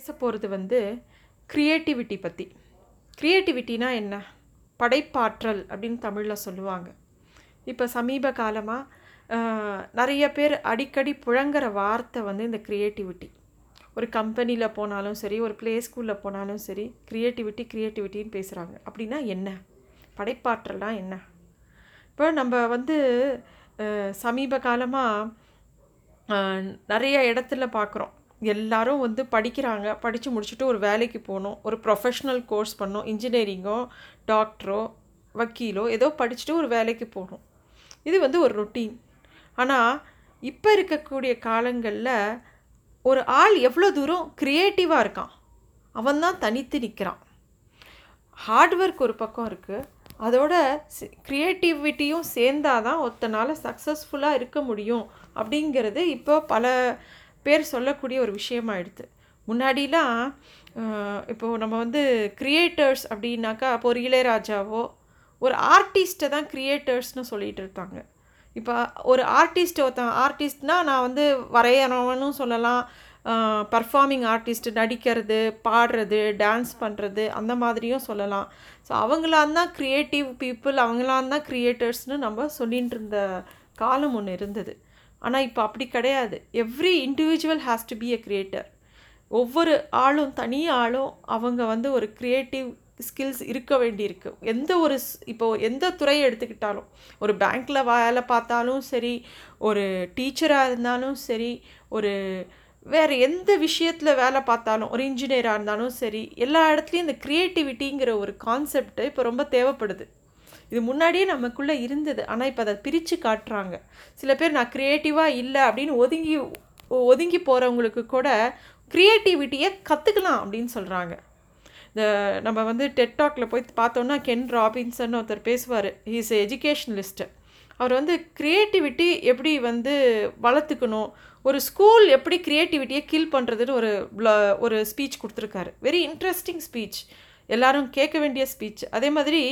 பேச போகிறது வந்து க்ரியேட்டிவிட்டி பற்றி க்ரியேட்டிவிட்டினா என்ன? படைப்பாற்றல் அப்படின்னு தமிழில் சொல்லுவாங்க. இப்போ சமீப காலமாக நிறைய பேர் அடிக்கடி புழங்குற வார்த்தை வந்து இந்த க்ரியேட்டிவிட்டி ஒரு கம்பெனியில் போனாலும் சரி ஒரு ப்ளே ஸ்கூலில் போனாலும் சரி க்ரியேட்டிவிட்டி க்ரியேட்டிவிட்டின்னு பேசுகிறாங்க அப்படின்னா என்ன? படைப்பாற்றல்னா என்ன? இப்போ நம்ம வந்து சமீப காலமாக நிறைய இடத்துல பார்க்குறோம் எல்லாரும் வந்து படிக்கிறாங்க. படித்து முடிச்சுட்டு ஒரு வேலைக்கு போகணும். ஒரு ப்ரொஃபஷ்னல் கோர்ஸ் பண்ணணும். இன்ஜினியரிங்கோ டாக்டரோ வக்கீலோ ஏதோ படிச்சுட்டு ஒரு வேலைக்கு போகணும். இது வந்து ஒரு ரொட்டீன் ஆனால் இப்போ இருக்கக்கூடிய காலங்களில் ஒரு ஆள் எவ்வளோ தூரம் க்ரியேட்டிவாக இருக்கான் அவன் தான் தனித்து நிற்கிறான் ஹார்ட் ஒர்க் ஒரு பக்கம் இருக்குது அதோட க்ரியேட்டிவிட்டியும் சேர்ந்தாதான் ஒருத்தனால் சக்ஸஸ்ஃபுல்லாக இருக்க முடியும் அப்படிங்கிறது இப்போ பல பேர் சொல்லக்கூடிய ஒரு விஷயமாயிடுது முன்னாடிலாம் இப்போது நம்ம வந்து கிரியேட்டர்ஸ் அப்படின்னாக்கா அப்போ ஒரு இளையராஜாவோ ஒரு ஆர்டிஸ்ட்டை தான் கிரியேட்டர்ஸ்னு சொல்லிட்டு இருக்காங்க இப்போ ஒரு ஆர்டிஸ்ட் ஒருத்தன் ஆர்டிஸ்ட்னால் நான் வந்து வரையறவனும் சொல்லலாம். பர்ஃபார்மிங் ஆர்டிஸ்ட் நடிக்கிறது பாடுறது டான்ஸ் பண்ணுறது அந்த மாதிரியும் சொல்லலாம். ஸோ அவங்களாம் தான் க்ரியேட்டிவ் பீப்புள் அவங்களாம் தான் க்ரியேட்டர்ஸ்னு நம்ம சொல்லிட்டு இருந்த காலம் ஒன்று இருந்தது. ஆனால் இப்போ அப்படி கிடையாது. Every individual has to be a creator ஒவ்வொரு ஆளும் தனி ஆளும் அவங்க வந்து ஒரு க்ரியேட்டிவ் ஸ்கில்ஸ் இருக்க வேண்டியிருக்கு. எந்த ஒரு ஸ்- இப்போ எந்த துறையை எடுத்துக்கிட்டாலும் ஒரு பேங்க்கில் வேலை பார்த்தாலும் சரி ஒரு டீச்சராக இருந்தாலும் சரி ஒரு வேறு எந்த விஷயத்தில் வேலை பார்த்தாலும் ஒரு இன்ஜினியராக இருந்தாலும் சரி எல்லா இடத்துலையும் இந்த க்ரியேட்டிவிட்டிங்கிற ஒரு கான்செப்ட் இப்போ ரொம்ப தேவைப்படுது. இது முன்னாடியே நமக்குள்ளே இருந்தது. ஆனால் இப்போ அதை பிரித்து காட்டுறாங்க. சில பேர் நான் க்ரியேட்டிவாக இல்லை அப்படின்னு ஒதுங்கி ஒதுங்கி போகிறவங்களுக்கு கூட க்ரியேட்டிவிட்டியை கற்றுக்கலாம் அப்படின்னு சொல்கிறாங்க இந்த நம்ம வந்து டெட்டாக்ல போய் பார்த்தோன்னா கென் ராபின்சன் ஒருத்தர் பேசுவார். இஸ் எஜுகேஷனலிஸ்ட்டு அவர் வந்து க்ரியேட்டிவிட்டி எப்படி வந்து வளர்த்துக்கணும் ஒரு ஸ்கூல் எப்படி க்ரியேட்டிவிட்டியை கில் பண்ணுறதுன்னு ஒரு ஒரு ஸ்பீச் கொடுத்துருக்காரு. வெரி இன்ட்ரெஸ்டிங் ஸ்பீச் எல்லாரும் கேட்க வேண்டிய ஸ்பீச் அதே மாதிரி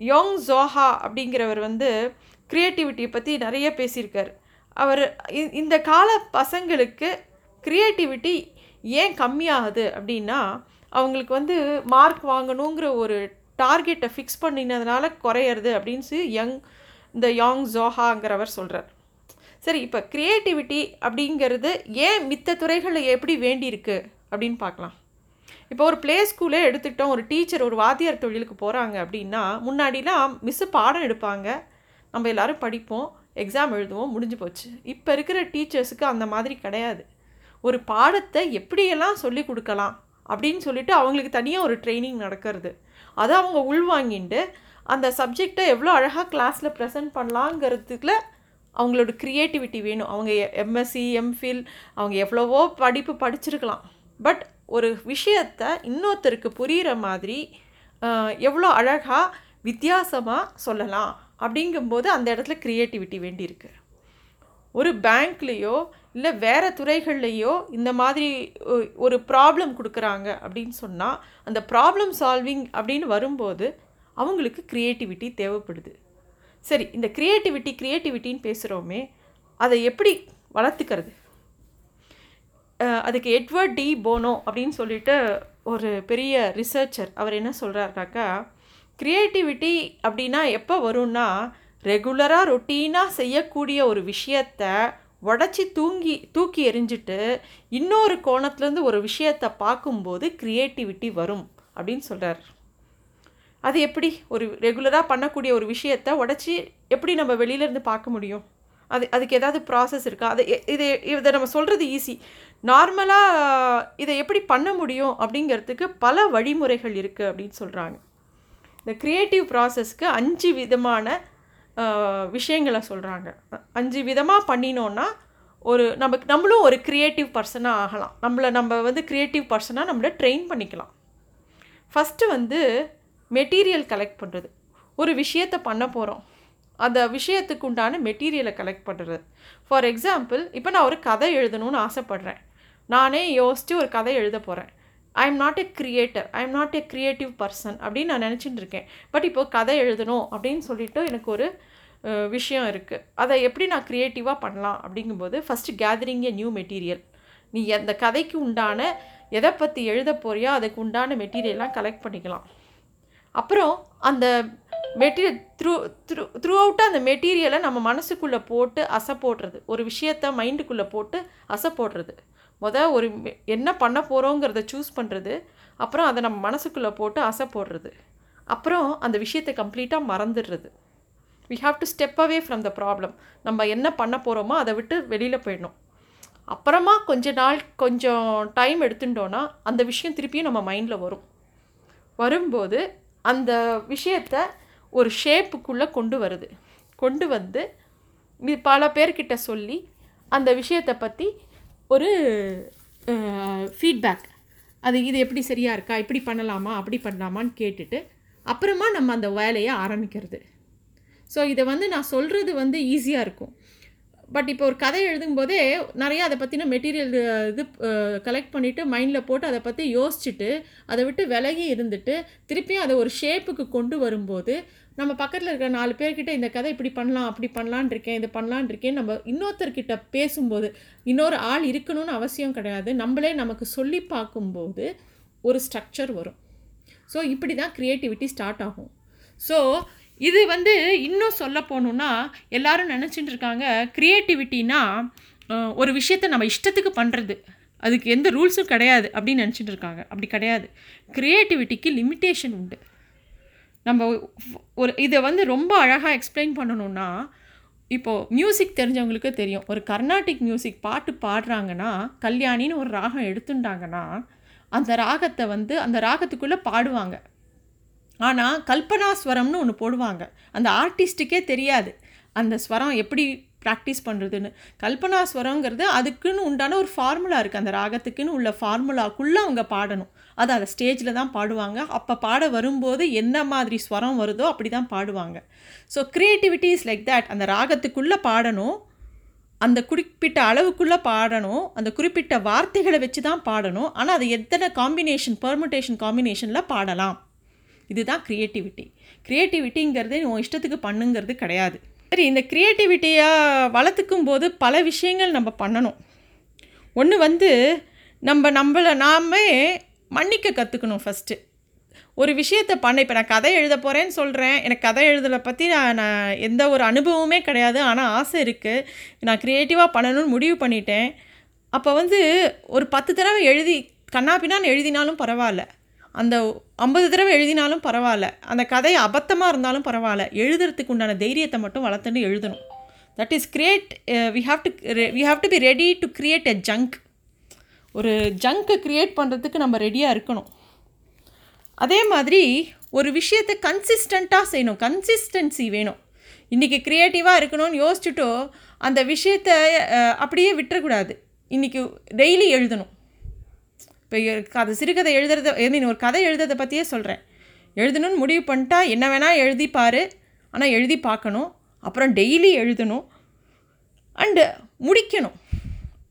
யோங் ஜோஹா அப்படிங்கிறவர் வந்து க்ரியேட்டிவிட்டியை பற்றி நிறைய பேசியிருக்கார். அவர் இ- இந்த கால பசங்களுக்கு க்ரியேட்டிவிட்டி ஏன் கம்மியாகுது அப்படின்னா அவங்களுக்கு வந்து மார்க் வாங்கணுங்கிற ஒரு டார்கெட்டை ஃபிக்ஸ் பண்ணினதுனால குறையிறது அப்படின்னு யங் இந்த யாங் ஜோஹாங்கிறவர் சொல்கிறார் சரி இப்போ க்ரியேட்டிவிட்டி அப்படிங்கிறது ஏன் மித்த துறைகளில் எப்படி வேண்டியிருக்கு அப்படின்னு பார்க்கலாம். இப்போ ஒரு ப்ளே ஸ்கூலே எடுத்துக்கிட்டோம் ஒரு டீச்சர் ஒரு வாத்தியார் தொழிலுக்கு போகிறாங்க அப்படின்னா முன்னாடிலாம் மிஸ்ஸு பாடம் எடுப்பாங்க. நம்ம எல்லாரும் படிப்போம் எக்ஸாம் எழுதுவோம் முடிஞ்சு போச்சு. இப்போ இருக்கிற டீச்சர்ஸுக்கு அந்த மாதிரி கிடையாது. ஒரு பாடத்தை எப்படியெல்லாம் சொல்லி கொடுக்கலாம் அப்படின்னு சொல்லிட்டு அவங்களுக்கு தனியாக ஒரு ட்ரைனிங் நடக்கிறது. அதை அவங்க உள்வாங்கிட்டு அந்த சப்ஜெக்டை எவ்வளோ அழகாக கிளாஸில் ப்ரெசென்ட் பண்ணலாங்கிறதுக்குல அவங்களோட க்ரியேட்டிவிட்டி வேணும். அவங்க எம்எஸ்சி எம்ஃபில் அவங்க எவ்வளவோ படிப்பு படிச்சிருக்கலாம். பட் ஒரு விஷயத்த இன்னொருத்தருக்கு புரிகிற மாதிரி எவ்வளோ அழகாக வித்தியாசமாக சொல்லலாம் அப்படிங்கும்போது அந்த இடத்துல க்ரியேட்டிவிட்டி வேண்டியிருக்கு. ஒரு பேங்க்லேயோ இல்லை வேறு துறைகள்லையோ இந்த மாதிரி ஒரு ப்ராப்ளம் கொடுக்குறாங்க அப்படின்னு சொன்னால் அந்த ப்ராப்ளம் சால்விங் அப்படின்னு வரும்போது அவங்களுக்கு க்ரியேட்டிவிட்டி தேவைப்படுது. சரி இந்த க்ரியேட்டிவிட்டி க்ரியேட்டிவிட்டின்னு பேசுகிறோமே அதை எப்படி வளர்த்துக்கிறது? அதுக்கு எட்வர்ட் டி போனோ அப்படின்னு சொல்லிட்டு ஒரு பெரிய ரிசர்ச்சர் அவர் என்ன சொல்கிறாருனாக்கா க்ரியேட்டிவிட்டி அப்படின்னா எப்போ வரும்னா ரெகுலராக ரொட்டீனாக செய்யக்கூடிய ஒரு விஷயத்த உடச்சி தூங்கி தூக்கி எறிஞ்சிட்டு இன்னொரு கோணத்துலேருந்து ஒரு விஷயத்தை பார்க்கும்போது க்ரியேட்டிவிட்டி வரும் அப்படின்னு சொல்கிறார் அது எப்படி? ஒரு ரெகுலராக பண்ணக்கூடிய ஒரு விஷயத்தை உடச்சி எப்படி நம்ம வெளியிலேருந்து பார்க்க முடியும்? அது அதுக்கு ஏதாவது ப்ராசஸ் இருக்கா? அது எ- இது இதை நம்ம சொல்கிறது ஈஸி நார்மலாக இதை எப்படி பண்ண முடியும் அப்படிங்கிறதுக்கு பல வழிமுறைகள் இருக்குது அப்படின்னு சொல்கிறாங்க இந்த க்ரியேட்டிவ் ப்ராசஸ்க்கு அஞ்சு விதமான விஷயங்களை சொல்கிறாங்க அஞ்சு விதமாக பண்ணினோன்னா ஒரு நமக்கு நம்மளும் ஒரு க்ரியேட்டிவ் பர்சனாக ஆகலாம். நம்மளை நம்ம வந்து க்ரியேட்டிவ் பர்சனாக நம்மளை ட்ரெயின் பண்ணிக்கலாம். ஃபஸ்ட்டு வந்து மெட்டீரியல் கலெக்ட் பண்ணுறது ஒரு விஷயத்தை பண்ண போகிறோம் அந்த விஷயத்துக்கு உண்டான மெட்டீரியலை கலெக்ட் பண்ணுறது ஃபார் எக்ஸாம்பிள் இப்போ நான் ஒரு கதை எழுதணும்னு ஆசைப்பட்றேன். நானே யோசித்து ஒரு கதை எழுத போகிறேன் I am not a creator I am not a creative person அப்படின்னு நான் நினச்சிட்டு இருக்கேன். பட் இப்போ கதை எழுதணும் அப்படின்னு சொல்லிட்டு எனக்கு ஒரு விஷயம் இருக்குது அதை எப்படி நான் க்ரியேட்டிவாக பண்ணலாம் அப்படிங்கும்போது first gathering a new material நீ அந்த கதைக்கு உண்டான எதை பற்றி எழுத போறியோ அதுக்கு உண்டான மெட்டீரியல்லாம் கலெக்ட் பண்ணிக்கலாம். அப்புறம் அந்த மெட்டீரியல் த்ரூ த்ரூ த்ரூ அவுட்டாக அந்த மெட்டீரியலை நம்ம மனசுக்குள்ளே போட்டு அசை போடுறது. ஒரு விஷயத்த மைண்டுக்குள்ளே போட்டு அசை போடுறது. மொதல் ஒரு என்ன பண்ண போகிறோங்கிறத சூஸ் பண்ணுறது அப்புறம் அதை நம்ம மனசுக்குள்ளே போட்டு அசை போடுறது. அப்புறம் அந்த விஷயத்தை கம்ப்ளீட்டாக மறந்துடுறது. We have to step away from the problem நம்ம என்ன பண்ண போகிறோமோ அதை விட்டு வெளியில் போயிடணும். அப்புறமா கொஞ்ச நாள் கொஞ்சம் டைம் எடுத்துட்டோன்னா அந்த விஷயம் திருப்பியும் நம்ம மைண்டில் வரும். வரும்போது அந்த விஷயத்த ஒரு ஷேப்புக்குள்ளே கொண்டு வருது. கொண்டு வந்து இது பல பேர்கிட்ட சொல்லி அந்த விஷயத்தை பற்றி ஒரு ஃபீட்பேக் அது இது எப்படி சரியாக இருக்கா? இப்படி பண்ணலாமா? அப்படி பண்ணலாமான்னு கேட்டுட்டு அப்புறமா நம்ம அந்த வேலையை ஆரம்பிக்கிறது. ஸோ இதை வந்து நான் சொல்கிறது வந்து ஈஸியாக இருக்கும். பட் இப்போ ஒரு கதை எழுதும்போதே நிறையா அதை பற்றின மெட்டீரியல் இது கலெக்ட் பண்ணிவிட்டு மைண்டில் போட்டு அதை பற்றி யோசிச்சுட்டு அதை விட்டு விலகி இருந்துட்டு திருப்பியும் அதை ஒரு ஷேப்புக்கு கொண்டு வரும்போது நம்ம பக்கத்தில் இருக்கிற நாலு பேர்கிட்ட இந்த கதை இப்படி பண்ணலாம் அப்படி பண்ணலான் இருக்கேன் இது பண்ணலான் இருக்கேன் நம்ம இன்னொருத்தர்கிட்ட பேசும்போது இன்னொரு ஆள் இருக்கணும்னு அவசியம் கிடையாது. நம்மளே நமக்கு சொல்லி பார்க்கும்போது ஒரு ஸ்ட்ரக்சர் வரும். ஸோ இப்படி தான் க்ரியேட்டிவிட்டி ஸ்டார்ட் ஆகும். ஸோ இது வந்து இன்னும் சொல்ல போகணுன்னா எல்லாரும் நினச்சிட்டு இருக்காங்க க்ரியேட்டிவிட்டினா ஒரு விஷயத்த நம்ம இஷ்டத்துக்கு பண்ணுறது அதுக்கு எந்த ரூல்ஸும் கிடையாது அப்படின்னு நினச்சிட்டு இருக்காங்க. அப்படி கிடையாது. க்ரியேட்டிவிட்டிக்கு லிமிட்டேஷன் உண்டு. நம்ம ஒரு இதை வந்து ரொம்ப அழகாக எக்ஸ்பிளைன் பண்ணணும்னா இப்போது மியூசிக் தெரிஞ்சவங்களுக்கு தெரியும். ஒரு கர்நாடிக் மியூசிக் பாட்டு பாடுறாங்கன்னா கல்யாணின்னு ஒரு ராகம் எடுத்துட்டாங்கன்னா அந்த ராகத்தை வந்து அந்த ராகத்துக்குள்ளே பாடுவாங்க. ஆனால் கல்பனாஸ்வரம்னு ஒன்று போடுவாங்க. அந்த ஆர்டிஸ்ட்டுக்கே தெரியாது. அந்த ஸ்வரம் எப்படி ப்ராக்டிஸ் பண்ணுறதுன்னு கல்பனாஸ்வரங்கிறது அதுக்குன்னு உண்டான ஒரு ஃபார்முலா இருக்குது அந்த ராகத்துக்குன்னு உள்ள ஃபார்முலாக்குள்ளே அவங்க பாடணும். அது அதை ஸ்டேஜில் தான் பாடுவாங்க. அப்போ பாட வரும்போது என்ன மாதிரி ஸ்வரம் வருதோ அப்படி தான் பாடுவாங்க. So creativity is like that அந்த ராகத்துக்குள்ளே பாடணும். அந்த குறிப்பிட்ட அளவுக்குள்ளே பாடணும். அந்த குறிப்பிட்ட வார்த்தைகளை வச்சு தான் பாடணும். ஆனால் அது எத்தனை காம்பினேஷன் பெர்முட்டேஷன் காம்பினேஷனில் பாடலாம். இதுதான் க்ரியேட்டிவிட்டி க்ரியேட்டிவிட்டிங்கிறது உன் இஷ்டத்துக்கு பண்ணுங்கிறது கிடையாது. சரி இந்த க்ரியேட்டிவிட்டியை வளர்த்துக்கும் போது பல விஷயங்கள் நம்ம பண்ணணும். ஒன்று வந்து நம்ம நம்மளை நாமே மன்னிக்க கற்றுக்கணும் ஃபஸ்ட்டு ஒரு விஷயத்தை பண்ண. இப்போ நான் கதை எழுத போகிறேன்னு சொல்கிறேன் எனக்கு கதை எழுதலை பற்றி நான் நான் எந்த ஒரு அனுபவமே கிடையாது. ஆனால் ஆசை இருக்குது நான் க்ரியேட்டிவாக பண்ணணும்னு முடிவு பண்ணிட்டேன். அப்போ வந்து ஒரு பத்து தடவை எழுதி கண்ணாப்பின்னான்னு எழுதினாலும் பரவாயில்ல. அந்த ஐம்பது தடவை எழுதினாலும் பரவாயில்ல. அந்த கதை அபத்தமாக இருந்தாலும் பரவாயில்ல. எழுதுறதுக்கு உண்டான தைரியத்தை மட்டும் வளர்த்துன்னு எழுதணும். That is create we have to we have to be ready to create a junk ஒரு ஜங்கை க்ரியேட் பண்ணுறதுக்கு நம்ம ரெடியாக இருக்கணும். அதே மாதிரி ஒரு விஷயத்தை கன்சிஸ்டண்ட்டாக செய்யணும். கன்சிஸ்டன்சி வேணும். இன்றைக்கி க்ரியேட்டிவாக இருக்கணும்னு யோசிச்சுட்டோ அந்த விஷயத்தை அப்படியே விட்டுறக்கூடாது. இன்றைக்கி டெய்லி எழுதணும். இப்போ அது சிறுகதை எழுதுறத ஐ மீன் ஒரு கதை எழுதுறதை பற்றியே சொல்கிறேன் எழுதணும்னு முடிவு பண்ணிட்டா என்ன வேணால் எழுதி பாரு. ஆனால் எழுதி பார்க்கணும். அப்புறம் டெய்லி எழுதணும். அண்டு முடிக்கணும்.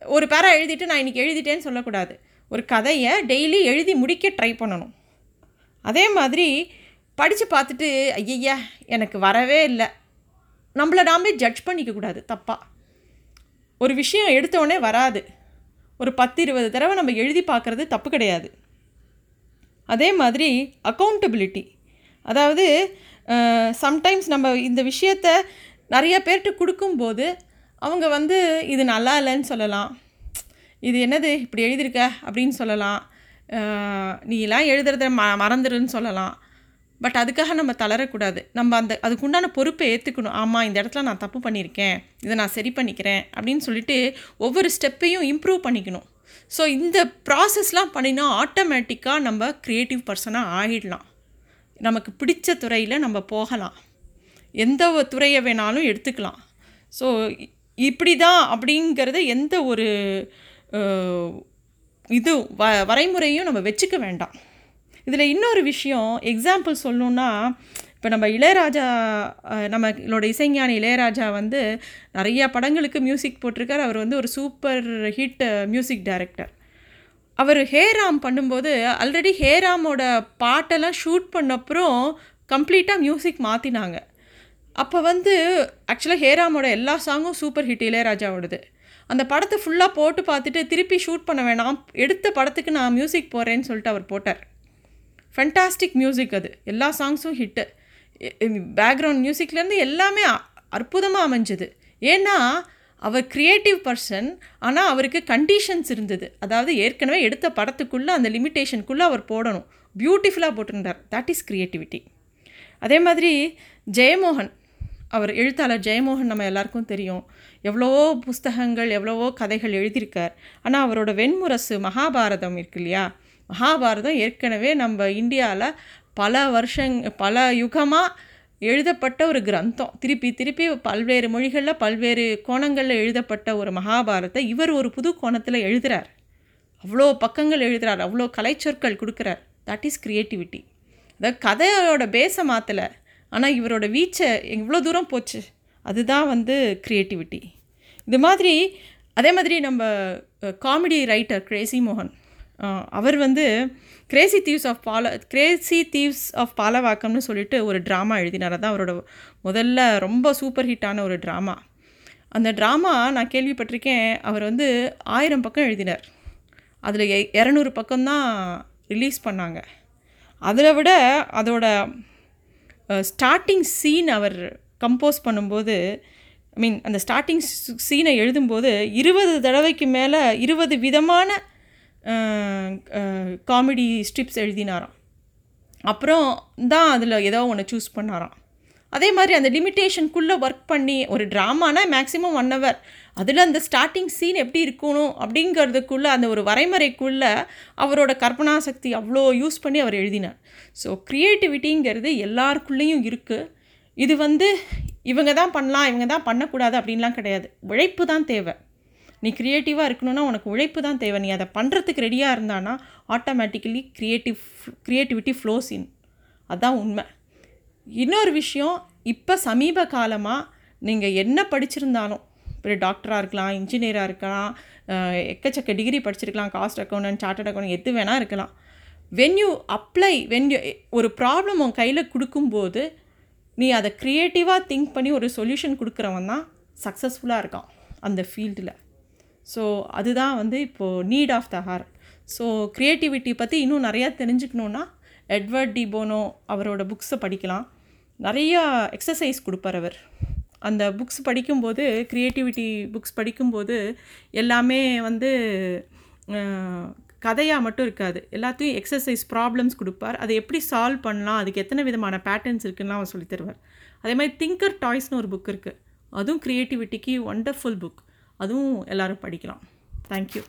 ஒரு பேரா எழுதிட்டு நான் இன்றைக்கி எழுதிட்டேன்னு சொல்லக்கூடாது. ஒரு கதையை டெய்லி எழுதி முடிக்க ட்ரை பண்ணணும். அதே மாதிரி படித்து பார்த்துட்டு ஐயய்யா எனக்கு வரவே இல்லை. நம்மளை நாமே ஜட்ஜ் பண்ணிக்கக்கூடாது தப்பாக ஒரு விஷயம் எடுத்தோடனே வராது. ஒரு பத்து இருபது தடவை நம்ம எழுதி பார்க்குறது தப்பு கிடையாது. அதே மாதிரி அக்கௌண்டபிலிட்டி அதாவது சம்டைம்ஸ் நம்ம இந்த விஷயத்த நிறைய பேர்கிட்ட கொடுக்கும்போது அவங்க வந்து இது நல்லா இல்லைன்னு சொல்லலாம். இது என்னது இப்படி எழுதியிருக்க? அப்படின்னு சொல்லலாம். நீ எல்லாம் எழுதுறத ம மறந்துடுன்னு சொல்லலாம். பட் அதுக்காக நம்ம தளரக்கூடாது. நம்ம அந்த அதுக்குண்டான பொறுப்பை ஏற்றுக்கணும் ஆமாம் இந்த இடத்துல நான் தப்பு பண்ணியிருக்கேன். இதை நான் சரி பண்ணிக்கிறேன் அப்படின்னு சொல்லிட்டு ஒவ்வொரு ஸ்டெப்பையும் இம்ப்ரூவ் பண்ணிக்கணும். ஸோ இந்த ப்ராசஸ்லாம் பண்ணினா ஆட்டோமேட்டிக்காக நம்ம க்ரியேட்டிவ் பர்சனாக ஆகிடலாம். நமக்கு பிடிச்ச துறையில் நம்ம போகலாம். எந்த ஒரு துறையை வேணாலும் எடுத்துக்கலாம். ஸோ இப்படி தான் அப்படிங்கிறத எந்த ஒரு இது வ வரைமுறையும் நம்ம வச்சுக்க வேண்டாம். இதில் இன்னொரு விஷயம் எக்ஸாம்பிள் சொல்லணுன்னா இப்போ நம்ம இளையராஜா நம்மளோட இசைஞானி இளையராஜா வந்து நிறையா படங்களுக்கு மியூசிக் போட்டிருக்கார். அவர் வந்து ஒரு சூப்பர் ஹிட் மியூசிக் டைரக்டர் அவர் ஹேராம் பண்ணும்போது ஆல்ரெடி ஹேராமோட பாட்டெல்லாம் ஷூட் பண்ணப்புறம் கம்ப்ளீட்டாக மியூசிக் மாற்றினாங்க அப்போ வந்து ஆக்சுவலாக ஹேராமோட எல்லா சாங்கும் சூப்பர் ஹிட் இளையராஜாவோடது. அந்த படத்தை ஃபுல்லாக போட்டு பார்த்துட்டு திருப்பி ஷூட் பண்ண வேணாம். எடுத்த படத்துக்கு நான் மியூசிக் போகிறேன்னு சொல்லிட்டு அவர் போட்டார். ஃபென்டாஸ்டிக் மியூசிக் அது. எல்லா சாங்ஸும் ஹிட்டு பேக்ரவுண்ட் மியூசிக்லேருந்து எல்லாமே அற்புதமாக அமைஞ்சது. ஏன்னா அவர் க்ரியேட்டிவ் பர்சன் ஆனால் அவருக்கு கண்டிஷன்ஸ் இருந்தது. அதாவது ஏற்கனவே எடுத்த படத்துக்குள்ளே அந்த லிமிட்டேஷனுக்குள்ளே அவர் போடணும். பியூட்டிஃபுல்லாக போட்டிருந்தார். தட் இஸ் க்ரியேட்டிவிட்டி அதே மாதிரி ஜெயமோகன். அவர் எழுத்தாளர் ஜெயமோகன் நம்ம எல்லாருக்கும் தெரியும். எவ்வளவோ புஸ்தகங்கள் எவ்வளவோ கதைகள் எழுதியிருக்கார். ஆனால் அவரோட வெண்முரசு மகாபாரதம் இருக்கு இல்லையா? மகாபாரதம் ஏற்கனவே நம்ம இந்தியாவில் பல வருஷங் பல யுகமாக எழுதப்பட்ட ஒரு கிரந்தம். திருப்பி திருப்பி பல்வேறு மொழிகளில் பல்வேறு கோணங்களில் எழுதப்பட்ட ஒரு மகாபாரத்தை இவர் ஒரு புது கோணத்தில் எழுதுகிறார் அவ்வளோ பக்கங்கள் எழுதுகிறார் அவ்வளோ கலைச்சொற்கள் கொடுக்குறார். தட் இஸ் க்ரியேட்டிவிட்டி அதாவது கதையோட பேஸை மாற்றலை ஆனால் இவரோட வீச்சை எவ்வளோ தூரம் போச்சு. அதுதான் வந்து க்ரியேட்டிவிட்டி இது மாதிரி அதே மாதிரி நம்ம காமெடி ரைட்டர் கிரேசி மோகன் அவர் வந்து Crazy thieves of Bala Crazy thieves of பாலவாக்கம்னு சொல்லிட்டு ஒரு ட்ராமா எழுதினார். அதான் அவரோட முதல்ல ரொம்ப சூப்பர் ஹிட்டான ஒரு ட்ராமா அந்த ட்ராமா நான் கேள்விப்பட்டிருக்கேன். அவர் வந்து ஆயிரம் பக்கம் எழுதினார். அதில் இரநூறு பக்கம்தான் ரிலீஸ் பண்ணாங்க. அதில் விட அதோட ஸ்டார்டிங் சீன் அவர் கம்போஸ் பண்ணும்போது ஐ மீன் அந்த ஸ்டார்டிங் சீனை எழுதும்போது இருபது தடவைக்கு மேலே இருபது விதமான காமெடி ஸ்ட்ரிப்ஸ் எழுதினாராம். அப்புறம் தான் அதில் ஏதோ ஒன்று சூஸ் பண்ணாராம். அதே மாதிரி அந்த லிமிட்டேஷனுக்குள்ளே ஒர்க் பண்ணி ஒரு ட்ராமானா மேக்ஸிமம் ஒன் ஹவர் அதில் அந்த ஸ்டார்டிங் சீன் எப்படி இருக்கணும் அப்படிங்கிறதுக்குள்ளே அந்த ஒரு வரைமுறைக்குள்ளே அவரோட கற்பனா சக்தி அவ்வளோ யூஸ் பண்ணி அவர் எழுதினார். ஸோ க்ரியேட்டிவிட்டிங்கிறது எல்லாருக்குள்ளேயும் இருக்குது இது வந்து இவங்க தான் பண்ணலாம் இவங்க தான் பண்ணக்கூடாது அப்படின்லாம் கிடையாது. உழைப்பு தான் தேவை. நீ க்ரியேட்டிவாக இருக்கணும்னா உனக்கு உழைப்பு தான் தேவை. நீ அதை பண்ணுறதுக்கு ரெடியாக இருந்தானா automatically creative creativity flows in அதுதான் உண்மை. இன்னொரு விஷயம் இப்போ சமீப காலமாக நீங்கள் என்ன படிச்சிருந்தாலும் இப்போ டாக்டராக இருக்கலாம் இன்ஜினியராக இருக்கலாம் எக்கச்சக்க டிகிரி படிச்சிருக்கலாம் காஸ்ட் அக்கௌண்ட் சார்ட்டட் அக்கௌண்ட் எது வேணால் இருக்கலாம். When you apply when you ஒரு ப்ராப்ளம் உன் கையில் கொடுக்கும்போது நீ அதை க்ரியேட்டிவாக திங்க் பண்ணி ஒரு சொல்யூஷன் கொடுக்குறவன் தான் சக்ஸஸ்ஃபுல்லாக இருக்கான் அந்த ஃபீல்டில் ஸோ அதுதான் வந்து இப்போது need of the hour so creativity பற்றி இன்னும் நிறையா தெரிஞ்சுக்கணுன்னா எட்வர்ட் டிபோனோ அவரோட புக்ஸை படிக்கலாம். நிறையா எக்ஸசைஸ் கொடுப்பார் அவர். அந்த புக்ஸ் படிக்கும்போது க்ரியேட்டிவிட்டி புக்ஸ் படிக்கும்போது எல்லாமே வந்து கதையாக மட்டும் இருக்காது. எல்லாத்தையும் எக்ஸசைஸ் ப்ராப்ளம்ஸ் கொடுப்பார். அதை எப்படி சால்வ் பண்ணலாம் அதுக்கு எத்தனை விதமான பேட்டர்ன்ஸ் இருக்குன்னா அவர் சொல்லி தருவார். அதே மாதிரி திங்கர் டாய்ஸ்னு ஒரு புக் இருக்குது அதுவும் க்ரியேட்டிவிட்டிக்கு ஒண்டர்ஃபுல் புக் அதுவும் எல்லோரும் படிக்கலாம். தேங்க்யூ